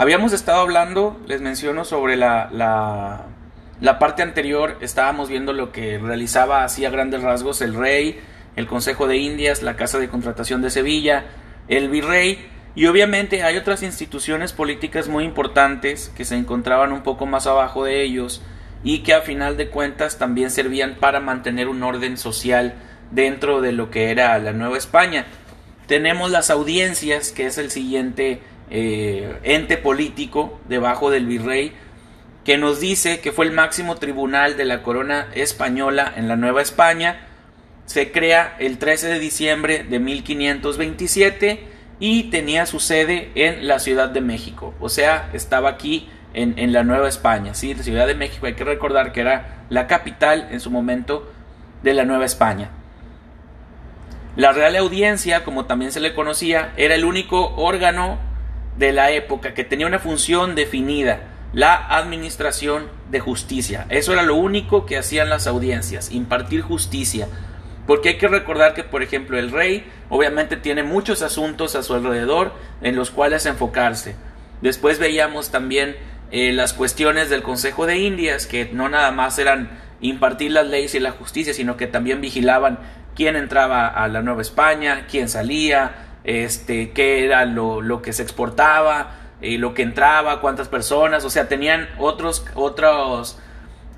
Habíamos estado hablando, les menciono, sobre la, la, parte anterior, estábamos viendo lo que realizaba así a grandes rasgos el rey, el Consejo de Indias, la Casa de Contratación de Sevilla, el virrey, y obviamente hay otras instituciones políticas muy importantes que se encontraban un poco más abajo de ellos y que a final de cuentas también servían para mantener un orden social dentro de lo que era la Nueva España. Tenemos las audiencias, que es el siguiente eh, ente político debajo del virrey, que nos dice que fue el máximo tribunal de la corona española en la Nueva España. Se crea el 13 de diciembre de 1527 y tenía su sede en la Ciudad de México. O sea, estaba aquí en, la Nueva España. ¿sí? La Ciudad de México hay que recordar que era la capital en su momento de la Nueva España. La Real Audiencia, como también se le conocía, era el único órgano de la época que tenía una función definida, la administración de justicia. Eso era lo único que hacían las audiencias, impartir justicia. Porque hay que recordar que, por ejemplo, el rey obviamente tiene muchos asuntos a su alrededor en los cuales enfocarse. Después veíamos también eh, las cuestiones del Consejo de Indias, que no nada más eran impartir las leyes y la justicia, sino que también vigilaban quién entraba a la Nueva España, quién salía, este, qué era lo, que se exportaba, eh, lo que entraba, cuántas personas, o sea, tenían otros, otros,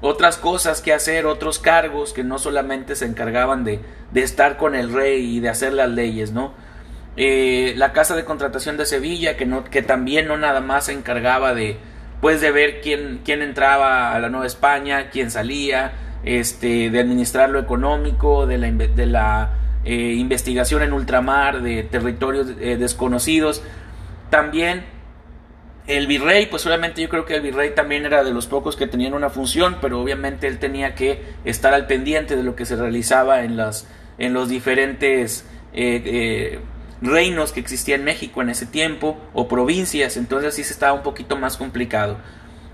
otras cosas que hacer, otros cargos que no solamente se encargaban de, de estar con el rey y de hacer las leyes, ¿no? Eh, la casa de contratación de Sevilla, que, no, que también no nada más se encargaba de, pues de ver quién, quién entraba a la Nueva España, quién salía, este, de administrar lo económico, de la eh, investigación en ultramar, de territorios eh, desconocidos. También el virrey, pues obviamente yo creo que el virrey también era de los pocos que tenían una función, pero obviamente él tenía que estar al pendiente de lo que se realizaba en, las, en los diferentes eh, reinos que existían en México en ese tiempo o provincias, entonces sí se estaba un poquito más complicado.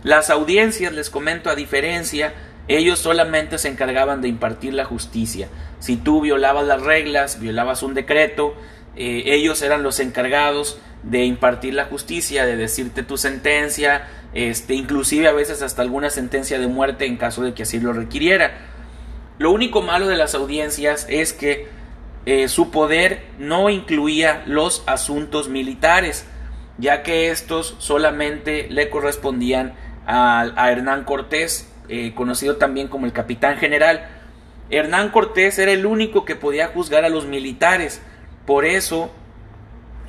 Las audiencias, les comento, a diferencia, ellos solamente se encargaban de impartir la justicia. Si tú violabas las reglas, violabas un decreto, eh, ellos eran los encargados de impartir la justicia, de decirte tu sentencia, este, inclusive a veces hasta alguna sentencia de muerte en caso de que así lo requiriera. Lo único malo de las audiencias es que eh, su poder no incluía los asuntos militares, ya que estos solamente le correspondían a, Hernán Cortés, eh, conocido también como el capitán general. Hernán Cortés era el único que podía juzgar a los militares, por eso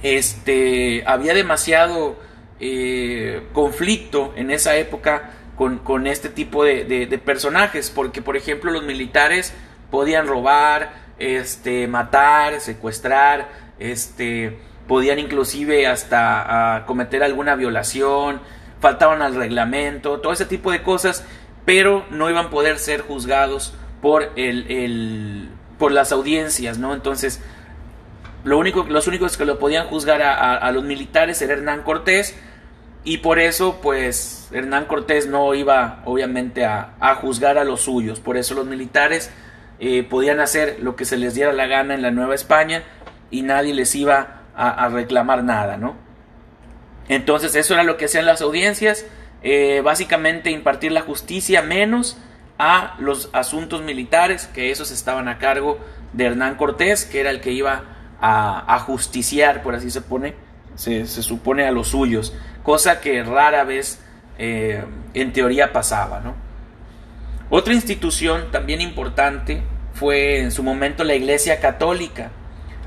este, había demasiado eh, conflicto en esa época con, este tipo de personajes, porque por ejemplo los militares podían robar, este, matar, secuestrar, este, podían inclusive hasta cometer alguna violación, faltaban al reglamento, todo ese tipo de cosas, pero no iban a poder ser juzgados por el, el por las audiencias, ¿no? Entonces, lo único, los únicos que lo podían juzgar a, los militares era Hernán Cortés, y por eso, pues, Hernán Cortés no iba, obviamente, a, a juzgar a los suyos. Por eso los militares eh, podían hacer lo que se les diera la gana en la Nueva España y nadie les iba a, reclamar nada, ¿no? Entonces eso era lo que hacían las audiencias, eh, básicamente impartir la justicia menos a los asuntos militares, que esos estaban a cargo de Hernán Cortés, que era el que iba a, justiciar, por así se pone, se, supone a los suyos, cosa que rara vez eh, en teoría pasaba, ¿no? Otra institución también importante fue en su momento la Iglesia Católica.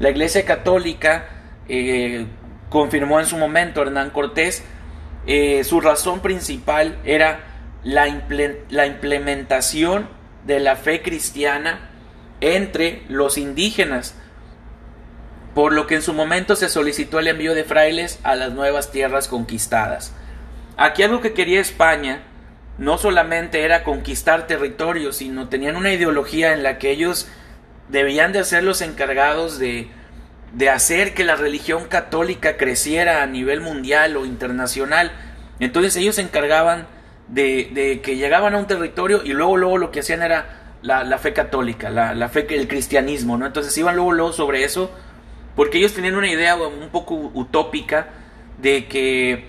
La Iglesia Católica eh, confirmó en su momento Hernán Cortés, eh, su razón principal era la, la implementación de la fe cristiana entre los indígenas, por lo que en su momento se solicitó el envío de frailes a las nuevas tierras conquistadas. Aquí algo que quería España no solamente era conquistar territorios, sino tenían una ideología en la que ellos debían de ser los encargados de, de hacer que la religión católica creciera a nivel mundial o internacional. Entonces ellos se encargaban de, de, que llegaban a un territorio y luego, luego lo que hacían era la, la fe católica, la, la, fe, el cristianismo, ¿no? Entonces iban luego, luego sobre eso, porque ellos tenían una idea un poco utópica de que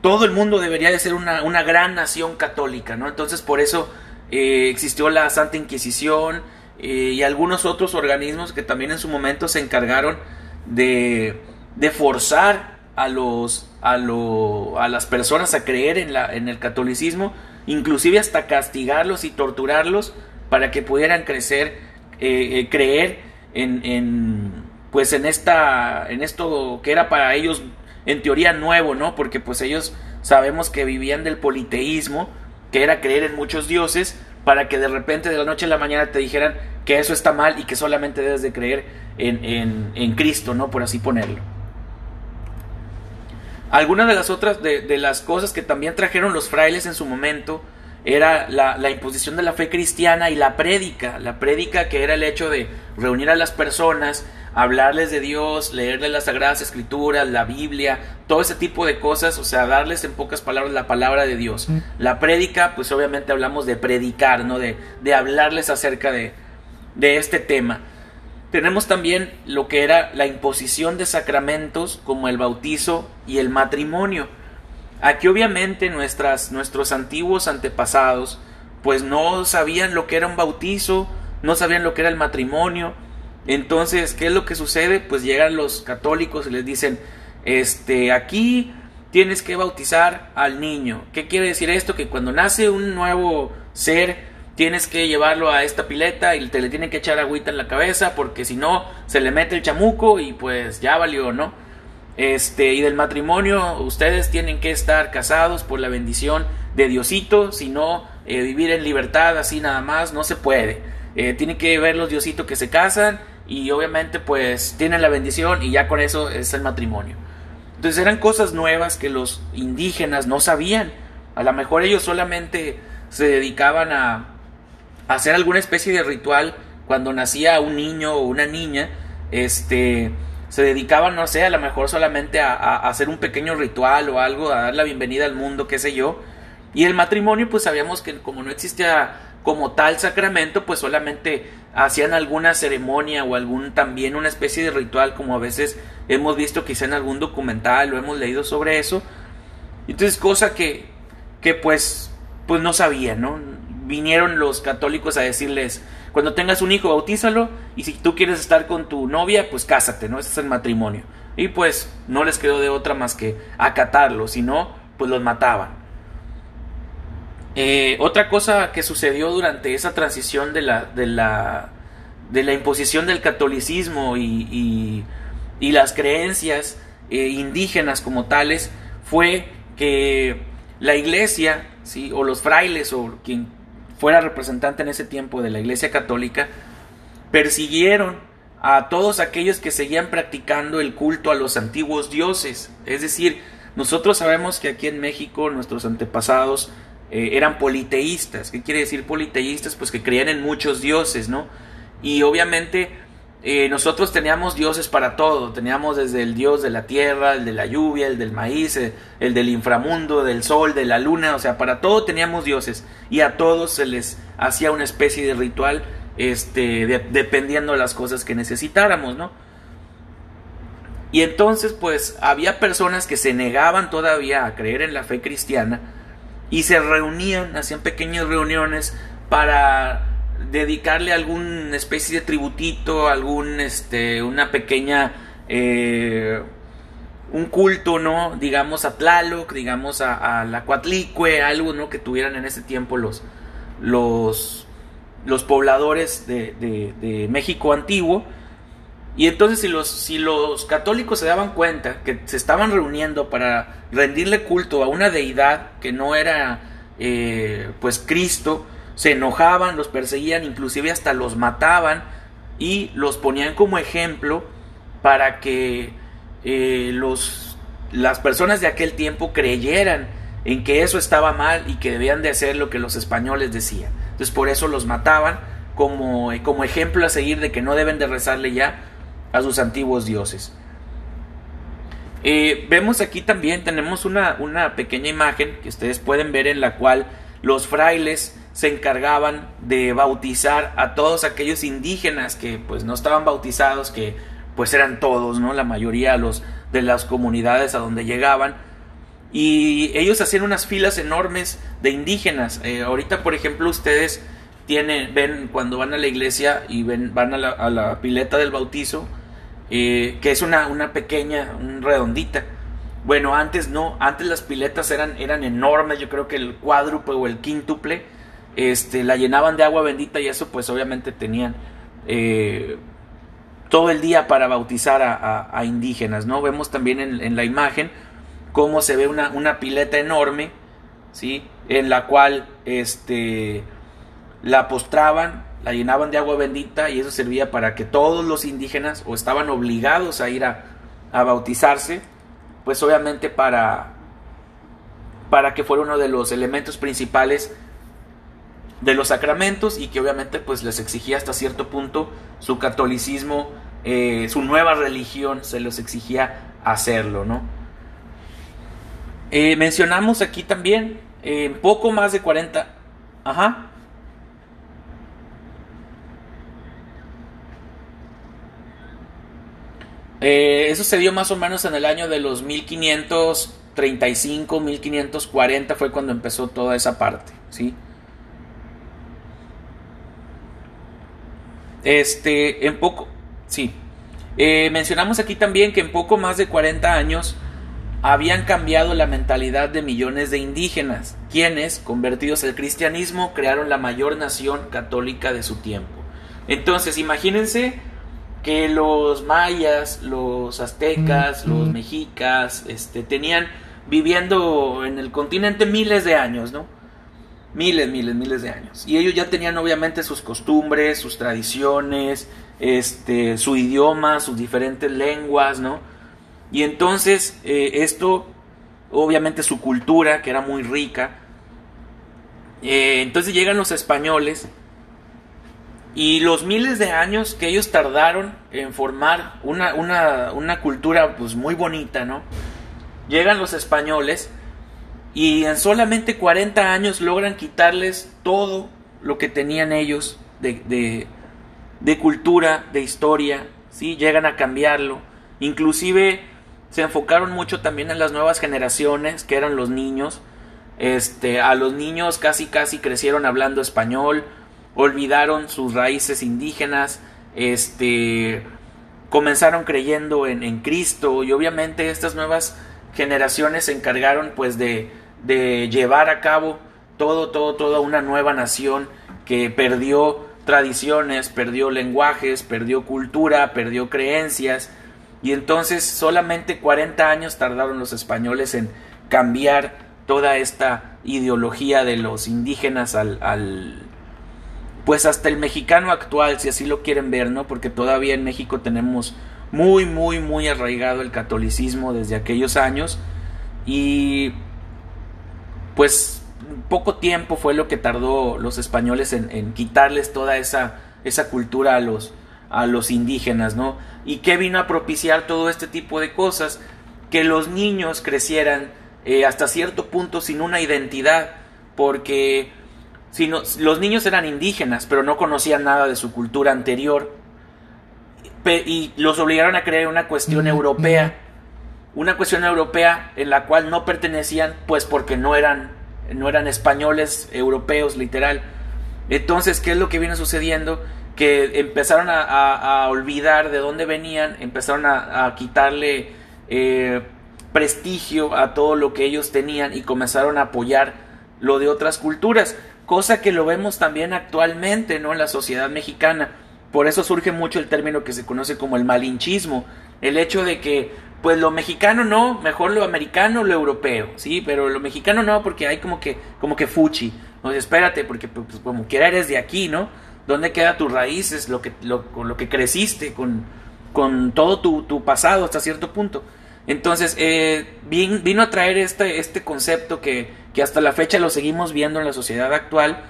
todo el mundo debería de ser una, una gran nación católica, ¿no? Entonces por eso eh, existió la Santa Inquisición eh, y algunos otros organismos que también en su momento se encargaron de, de forzar a, los, a, a las personas a creer en, la, en el catolicismo, inclusive hasta castigarlos y torturarlos para que pudieran crecer, eh, creer en, en, pues en esta en esto que era para ellos en teoría nuevo, ¿no? Porque pues ellos sabemos que vivían del politeísmo, que era creer en muchos dioses, para que de repente de la noche a la mañana te dijeran que eso está mal y que solamente debes de creer en, en, en Cristo, ¿no? Por así ponerlo. Algunas de las otras, de, de, las cosas que también trajeron los frailes en su momento, era la, la, imposición de la fe cristiana y la prédica. La prédica que era el hecho de reunir a las personas, hablarles de Dios, leerles las Sagradas Escrituras, la Biblia, todo ese tipo de cosas, o sea, darles en pocas palabras la palabra de Dios. La prédica, pues obviamente hablamos de predicar, ¿no? De, de hablarles acerca de, de este tema. Tenemos también lo que era la imposición de sacramentos como el bautizo y el matrimonio. Aquí obviamente nuestras, nuestros antiguos antepasados pues no sabían lo que era un bautizo, no sabían lo que era el matrimonio, entonces, ¿qué es lo que sucede? Pues llegan los católicos y les dicen, este, aquí tienes que bautizar al niño. ¿Qué quiere decir esto? Que cuando nace un nuevo ser, tienes que llevarlo a esta pileta y te le tienen que echar agüita en la cabeza porque si no se le mete el chamuco y pues ya valió, ¿no? Este, y del matrimonio, ustedes tienen que estar casados por la bendición de Diosito, si no, eh, vivir en libertad así nada más no se puede. Eh, tienen que ver los Diositos que se casan y obviamente pues tienen la bendición y ya con eso es el matrimonio. Entonces eran cosas nuevas que los indígenas no sabían. A lo mejor ellos solamente se dedicaban a, hacer alguna especie de ritual cuando nacía un niño o una niña, este se dedicaban, no sé, a lo mejor solamente a, a, hacer un pequeño ritual o algo, a dar la bienvenida al mundo, qué sé yo. Y el matrimonio, pues sabíamos que como no existía como tal sacramento, pues solamente hacían alguna ceremonia o algún también una especie de ritual, como a veces hemos visto quizá en algún documental o hemos leído sobre eso. Entonces, cosa que, que pues, pues no sabían, ¿no? Vinieron los católicos a decirles, cuando tengas un hijo, bautízalo, y si tú quieres estar con tu novia, pues cásate, ¿no? Ese es el matrimonio. Y pues no les quedó de otra más que acatarlo, si no, pues los mataban. Eh, otra cosa que sucedió durante esa transición de la, de la, de la imposición del catolicismo y, y, las creencias eh, indígenas como tales fue que la iglesia, ¿sí? o los frailes, o quien fuera representante en ese tiempo de la iglesia católica, persiguieron a todos aquellos que seguían practicando el culto a los antiguos dioses. Es decir, nosotros sabemos que aquí en México nuestros antepasados eh, eran politeístas. ¿Qué quiere decir politeístas? Pues que creían en muchos dioses, ¿no? Y obviamente eh, nosotros teníamos dioses para todo. Teníamos desde el dios de la tierra, el de la lluvia, el del maíz, el, el del inframundo, del sol, de la luna. O sea, para todo teníamos dioses. Y a todos se les hacía una especie de ritual este, de, dependiendo de las cosas que necesitáramos, ¿no? Y entonces, pues, había personas que se negaban todavía a creer en la fe cristiana y se reunían, hacían pequeñas reuniones para dedicarle algún especie de tributito, algún este, una pequeña eh, un culto, ¿no? Digamos a Tlaloc, digamos a, la Coatlicue, algo, ¿no? Que tuvieran en ese tiempo los los los pobladores de, de México antiguo y entonces si los, si los católicos se daban cuenta que se estaban reuniendo para rendirle culto a una deidad que no era eh, pues Cristo, se enojaban, los perseguían, inclusive hasta los mataban y los ponían como ejemplo para que eh, los, las personas de aquel tiempo creyeran en que eso estaba mal y que debían de hacer lo que los españoles decían. Entonces por eso los mataban como, como ejemplo a seguir de que no deben de rezarle ya a sus antiguos dioses. Eh, vemos aquí también, tenemos una, una pequeña imagen que ustedes pueden ver en la cual los frailes se encargaban de bautizar a todos aquellos indígenas que pues no estaban bautizados, que pues eran todos, ¿no? La mayoría los, de las comunidades a donde llegaban. y ellos hacían unas filas enormes de indígenas. Eh, ahorita, por ejemplo, ustedes tienen, ven cuando van a la iglesia y ven, van a la, pileta del bautizo, eh, que es una, una pequeña, un redondita. Bueno, antes no, antes las piletas eran, eran enormes, yo creo que el cuádruple o el quíntuple, este, la llenaban de agua bendita y eso pues obviamente tenían eh, todo el día para bautizar a, indígenas, ¿no? Vemos también en, la imagen cómo se ve una, una, pileta enorme, ¿sí? En la cual, este, la postraban, la llenaban de agua bendita y eso servía para que todos los indígenas o estaban obligados a ir a, a bautizarse, pues obviamente para, para que fuera uno de los elementos principales de los sacramentos y que obviamente pues les exigía hasta cierto punto su catolicismo, eh, su nueva religión se los exigía hacerlo, ¿no? Eh, mencionamos aquí también en poco más de 40, ajá, Eh, eso se dio más o menos en el año de los 1535, 1540 fue cuando empezó toda esa parte, ¿sí? Este, en poco, sí. Eh, mencionamos aquí también que en poco más de 40 años habían cambiado la mentalidad de millones de indígenas, quienes, convertidos al cristianismo, crearon la mayor nación católica de su tiempo. Entonces, imagínense que los mayas, los aztecas, los mexicas, este, tenían viviendo en el continente miles de años, ¿no? Miles, miles, miles de años. Y ellos ya tenían obviamente sus costumbres, sus tradiciones, este, su idioma, sus diferentes lenguas, ¿no? Y entonces eh, esto, obviamente su cultura, que era muy rica, eh, entonces llegan los españoles y los miles de años que ellos tardaron en formar una, una, cultura pues muy bonita, ¿no? Llegan los españoles y en solamente 40 años logran quitarles todo lo que tenían ellos de, de, cultura, de historia, ¿sí? Llegan a cambiarlo. Inclusive se enfocaron mucho también en las nuevas generaciones, que eran los niños. Este, a los niños casi casi crecieron hablando español, olvidaron sus raíces indígenas, este, comenzaron creyendo en, Cristo y obviamente estas nuevas generaciones se encargaron pues de, de llevar a cabo todo, todo, toda una nueva nación que perdió tradiciones, perdió lenguajes, perdió cultura, perdió creencias y entonces solamente 40 años tardaron los españoles en cambiar toda esta ideología de los indígenas al, pues hasta el mexicano actual, si así lo quieren ver, ¿no? Porque todavía en México tenemos muy, muy, muy arraigado el catolicismo desde aquellos años y pues poco tiempo fue lo que tardó los españoles en, quitarles toda esa, esa cultura a los, a los indígenas, ¿no? ¿Y qué vino a propiciar todo este tipo de cosas? Que los niños crecieran eh, hasta cierto punto sin una identidad, porque los niños eran indígenas, pero no conocían nada de su cultura anterior y los obligaron a creer una cuestión europea, una cuestión europea en la cual no pertenecían, pues porque no eran, no eran españoles europeos, literal. Entonces, ¿qué es lo que viene sucediendo? Que empezaron a, olvidar de dónde venían, empezaron a, quitarle eh, prestigio a todo lo que ellos tenían y comenzaron a apoyar lo de otras culturas cosa que lo vemos también actualmente ¿no? en la sociedad mexicana. Por eso surge mucho el término que se conoce como el malinchismo, el hecho de que pues lo mexicano no, mejor lo americano, lo europeo, sí, pero lo mexicano no porque hay como que como que fuchi. O espérate, porque pues, como quiera eres de aquí, ¿no? ¿Dónde queda tus raíces, lo que lo, lo que creciste con con todo tu, tu pasado hasta cierto punto? Entonces, eh, vino a traer este, este concepto que, que, hasta la fecha lo seguimos viendo en la sociedad actual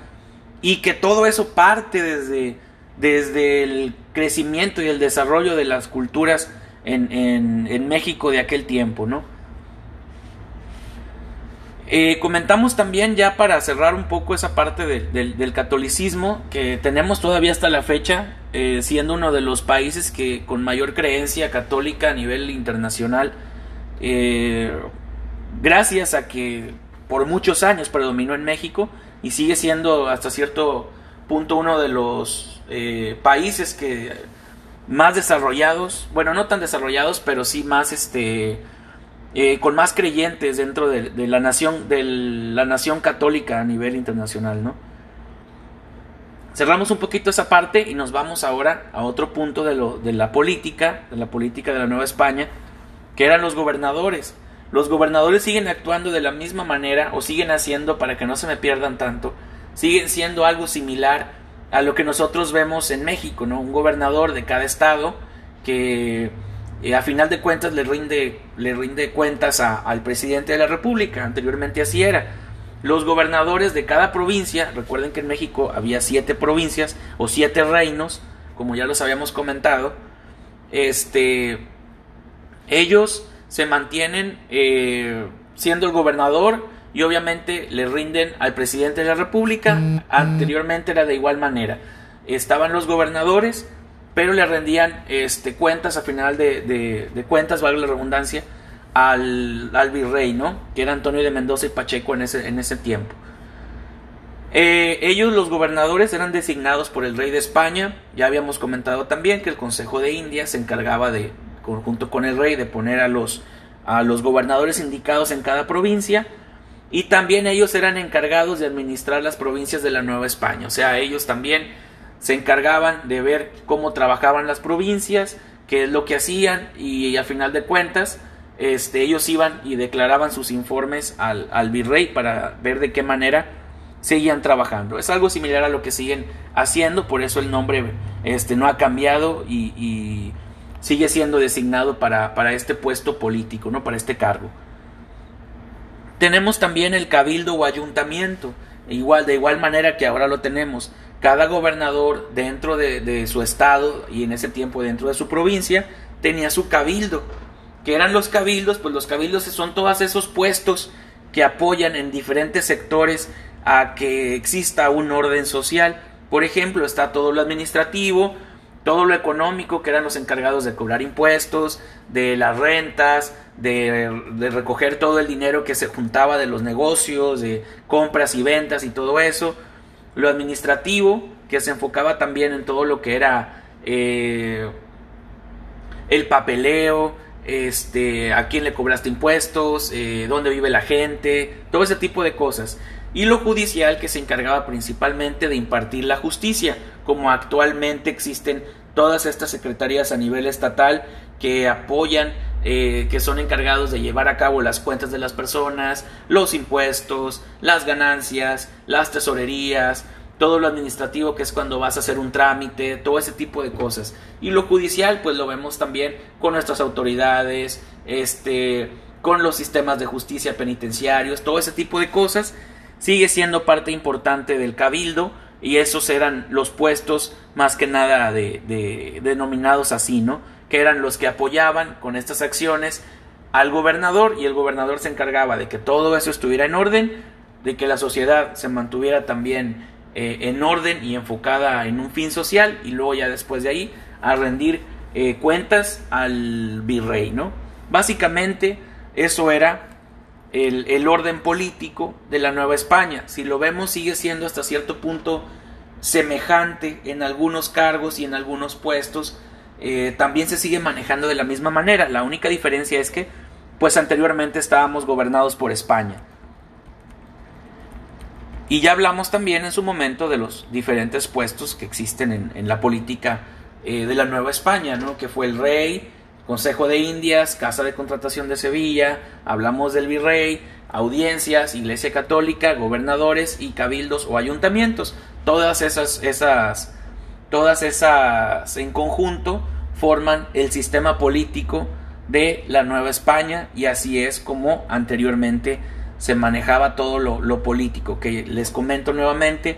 y que todo eso parte desde, desde el crecimiento y el desarrollo de las culturas en, en, México de aquel tiempo, ¿no? Eh, comentamos también ya para cerrar un poco esa parte del catolicismo que tenemos todavía hasta la fecha, eh, siendo uno de los países que con mayor creencia católica a nivel internacional, eh, gracias a que por muchos años predominó en México y sigue siendo hasta cierto punto uno de los eh, países que más desarrollados, bueno, no tan desarrollados, pero sí más este eh, con más creyentes dentro de, la nación de la nación católica a nivel internacional, ¿no? Cerramos un poquito esa parte y nos vamos ahora a otro punto de, la política, de la política de la Nueva España, que eran los gobernadores. Los gobernadores siguen actuando de la misma manera o siguen haciendo para que no se me pierdan tanto, siguen siendo algo similar a lo que nosotros vemos en México, ¿no? Un gobernador de cada estado que eh, a final de cuentas le rinde, le rinde cuentas al presidente de la República. Anteriormente así era. Los gobernadores de cada provincia, recuerden que en México había siete provincias o siete reinos, como ya los habíamos comentado, este, ellos se mantienen eh, siendo el gobernador y obviamente le rinden al presidente de la República. Mm, mm. Anteriormente era de igual manera. Estaban los gobernadores, pero le rendían este, cuentas a final de, de, cuentas, valga la redundancia, al, al, virrey, ¿no? Que era Antonio de Mendoza y Pacheco en ese, en ese tiempo. Eh, ellos, los gobernadores, eran designados por el rey de España. Ya habíamos comentado también que el Consejo de India se encargaba de, junto con el rey, de poner a los, a los gobernadores indicados en cada provincia y también ellos eran encargados de administrar las provincias de la Nueva España. O sea, ellos también se encargaban de ver cómo trabajaban las provincias, qué es lo que hacían y, al final de cuentas este, ellos iban y declaraban sus informes al, virrey para ver de qué manera seguían trabajando. Es algo similar a lo que siguen haciendo, por eso el nombre este, no ha cambiado y sigue siendo designado para, para este puesto político, ¿no? para este cargo. Tenemos también el cabildo o ayuntamiento, igual, de igual manera que ahora lo tenemos. Cada gobernador dentro de, su estado y en ese tiempo dentro de su provincia tenía su cabildo. que eran los cabildos? Pues los cabildos son todos esos puestos que apoyan en diferentes sectores a que exista un orden social. Por ejemplo, está todo lo administrativo, todo lo económico, que eran los encargados de cobrar impuestos, de las rentas, de, recoger todo el dinero que se juntaba de los negocios, de compras y ventas y todo eso. Lo administrativo, que se enfocaba también en todo lo que era eh, el papeleo, este, a quién le cobraste impuestos, eh, dónde vive la gente, todo ese tipo de cosas. Y lo judicial que se encargaba principalmente de impartir la justicia, como actualmente existen todas estas secretarías a nivel estatal que apoyan eh, que son encargados de llevar a cabo las cuentas de las personas, los impuestos, las ganancias, las tesorerías, todo lo administrativo que es cuando vas a hacer un trámite, todo ese tipo de cosas. Y lo judicial, pues lo vemos también con nuestras autoridades, este, con los sistemas de justicia penitenciarios, todo ese tipo de cosas, sigue siendo parte importante del cabildo y esos eran los puestos más que nada de denominados así, ¿no? que eran los que apoyaban con estas acciones al gobernador y el gobernador se encargaba de que todo eso estuviera en orden, de que la sociedad se mantuviera también eh, en orden y enfocada en un fin social y luego ya después de ahí a rendir eh, cuentas al virrey, ¿no? Básicamente eso era el, el orden político de la Nueva España. Si lo vemos sigue siendo hasta cierto punto semejante en algunos cargos y en algunos puestos eh, también se sigue manejando de la misma manera. La única diferencia es que, pues anteriormente estábamos gobernados por España. Y ya hablamos también en su momento de los diferentes puestos que existen en, la política eh, de la Nueva España, ¿no? que fue el rey, Consejo de Indias, Casa de Contratación de Sevilla, hablamos del virrey, audiencias, Iglesia Católica, gobernadores y cabildos o ayuntamientos. Todas esas, esas Todas esas en conjunto forman el sistema político de la Nueva España y así es como anteriormente se manejaba todo lo, político que les comento nuevamente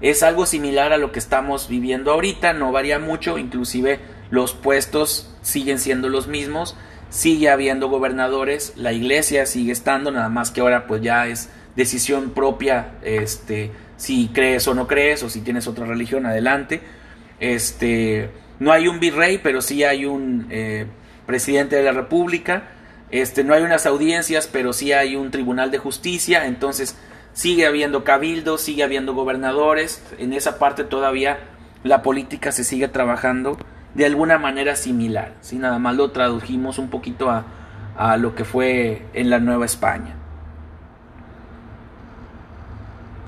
es algo similar a lo que estamos viviendo ahorita no varía mucho inclusive los puestos siguen siendo los mismos sigue habiendo gobernadores la iglesia sigue estando nada más que ahora pues ya es decisión propia este si crees o no crees o si tienes otra religión, adelante. Este, no hay un virrey, pero sí hay un eh, presidente de la República. Este, no hay unas audiencias, pero sí hay un tribunal de justicia, entonces sigue habiendo cabildos, sigue habiendo gobernadores, en esa parte todavía la política se sigue trabajando de alguna manera similar, si nada más lo tradujimos un poquito a, a lo que fue en la Nueva España.